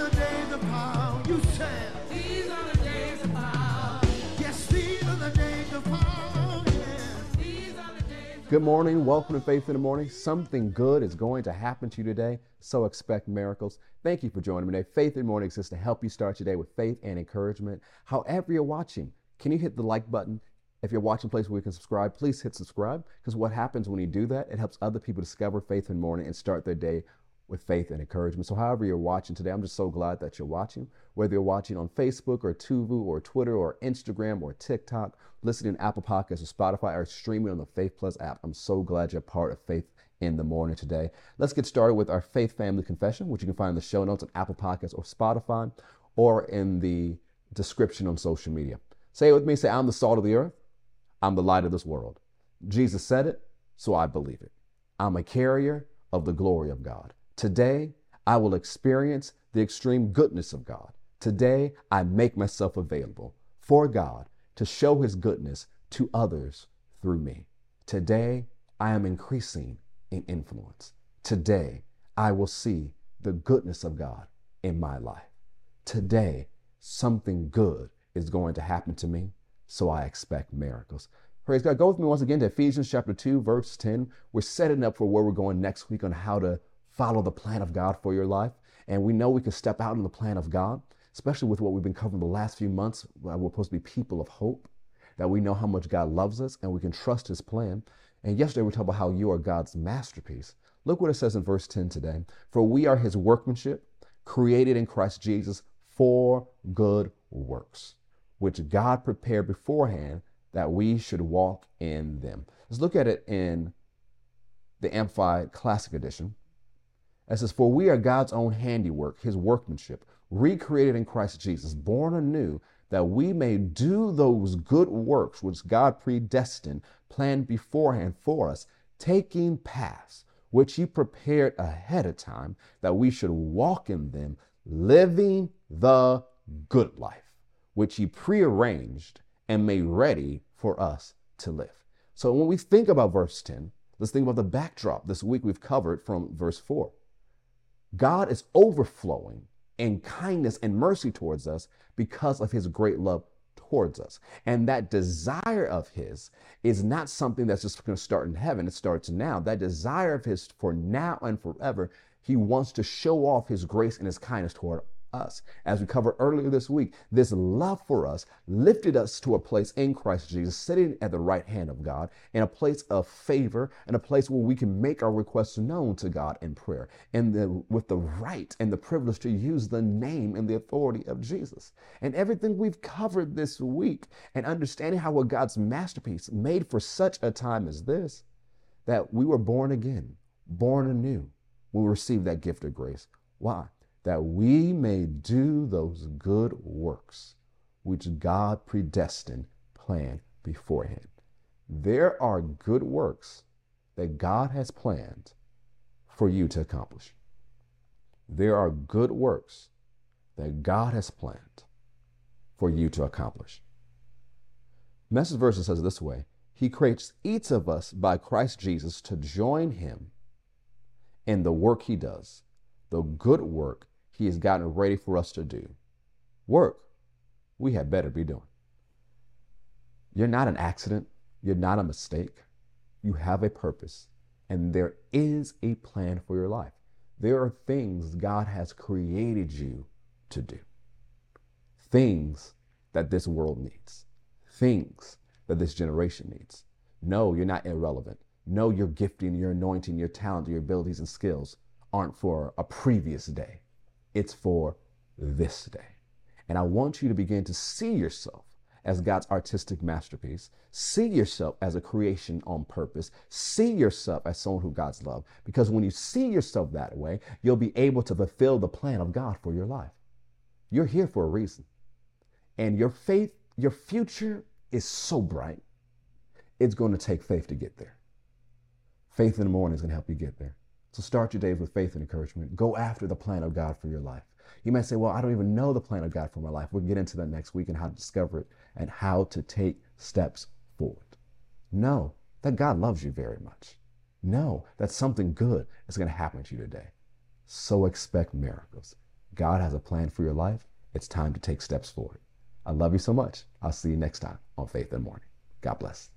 the days of power. You said. These are the days of power. Yes, these are the days of power. Yes. These are the days Good morning. Welcome to Faith in the Morning. Something good is going to happen to you today, so expect miracles. Thank you for joining me today. Faith in the Morning exists to help you start your day with faith and encouragement. However, you're watching, can you hit the like button? If you're watching a place where you can subscribe, please hit subscribe because what happens when you do that, it helps other people discover faith in the morning and start their day with faith and encouragement. So, however, you're watching today, I'm just so glad that you're watching. Whether you're watching on Facebook or Tuvu or Twitter or Instagram or TikTok, listening to Apple Podcasts or Spotify or streaming on the Faith Plus app, I'm so glad you're part of Faith in the Morning today. Let's get started with our Faith Family Confession, which you can find in the show notes on Apple Podcasts or Spotify or in the description on social media. Say it with me say, I'm the salt of the earth, I'm the light of this world. Jesus said it, so I believe it. I'm a carrier of the glory of God. Today, I will experience the extreme goodness of God. Today, I make myself available for God to show his goodness to others through me. Today, I am increasing in influence. Today, I will see the goodness of God in my life. Today, something good is going to happen to me, so I expect miracles. Praise God. Go with me once again to Ephesians chapter 2, verse 10. We're setting up for where we're going next week on how to follow the plan of God for your life. And we know we can step out in the plan of God, especially with what we've been covering the last few months. We're supposed to be people of hope, that we know how much God loves us and we can trust his plan. And yesterday we talked about how you are God's masterpiece. Look what it says in verse 10 today. For we are his workmanship, created in Christ Jesus for good works, which God prepared beforehand that we should walk in them. Let's look at it in the Amplified Classic Edition. It says, For we are God's own handiwork, his workmanship, recreated in Christ Jesus, born anew, that we may do those good works which God predestined, planned beforehand for us, taking paths which he prepared ahead of time, that we should walk in them, living the good life, which he prearranged and made ready for us to live. So when we think about verse 10, let's think about the backdrop this week we've covered from verse 4. God is overflowing in kindness and mercy towards us because of his great love towards us. And that desire of his is not something that's just going to start in heaven, it starts now. That desire of his for now and forever, he wants to show off his grace and his kindness toward us. As we covered earlier this week, this love for us lifted us to a place in Christ Jesus, sitting at the right hand of God, in a place of favor, and a place where we can make our requests known to God in prayer, and the, with the right and the privilege to use the name and the authority of Jesus. And everything we've covered this week, and understanding how we're God's masterpiece, made for such a time as this, that we were born again, born anew, we received that gift of grace. Why? That we may do those good works which God predestined, planned beforehand. There are good works that God has planned for you to accomplish. There are good works that God has planned for you to accomplish. Message verse says this way He creates each of us by Christ Jesus to join Him in the work He does, the good work he has gotten ready for us to do. Work we had better be doing. You're not an accident. You're not a mistake. You have a purpose, and there is a plan for your life. There are things God has created you to do, things that this world needs, things that this generation needs. No, you're not irrelevant. No, your gifting, your anointing, your talent, your abilities and skills aren't for a previous day. It's for this day. And I want you to begin to see yourself as God's artistic masterpiece. See yourself as a creation on purpose. See yourself as someone who God's love. Because when you see yourself that way, you'll be able to fulfill the plan of God for your life. You're here for a reason. And your faith, your future is so bright. It's going to take faith to get there. Faith in the morning is going to help you get there. So start your days with faith and encouragement. Go after the plan of God for your life. You might say, Well, I don't even know the plan of God for my life. We'll get into that next week and how to discover it and how to take steps forward. Know that God loves you very much. Know that something good is going to happen to you today. So expect miracles. God has a plan for your life. It's time to take steps forward. I love you so much. I'll see you next time on Faith in the Morning. God bless.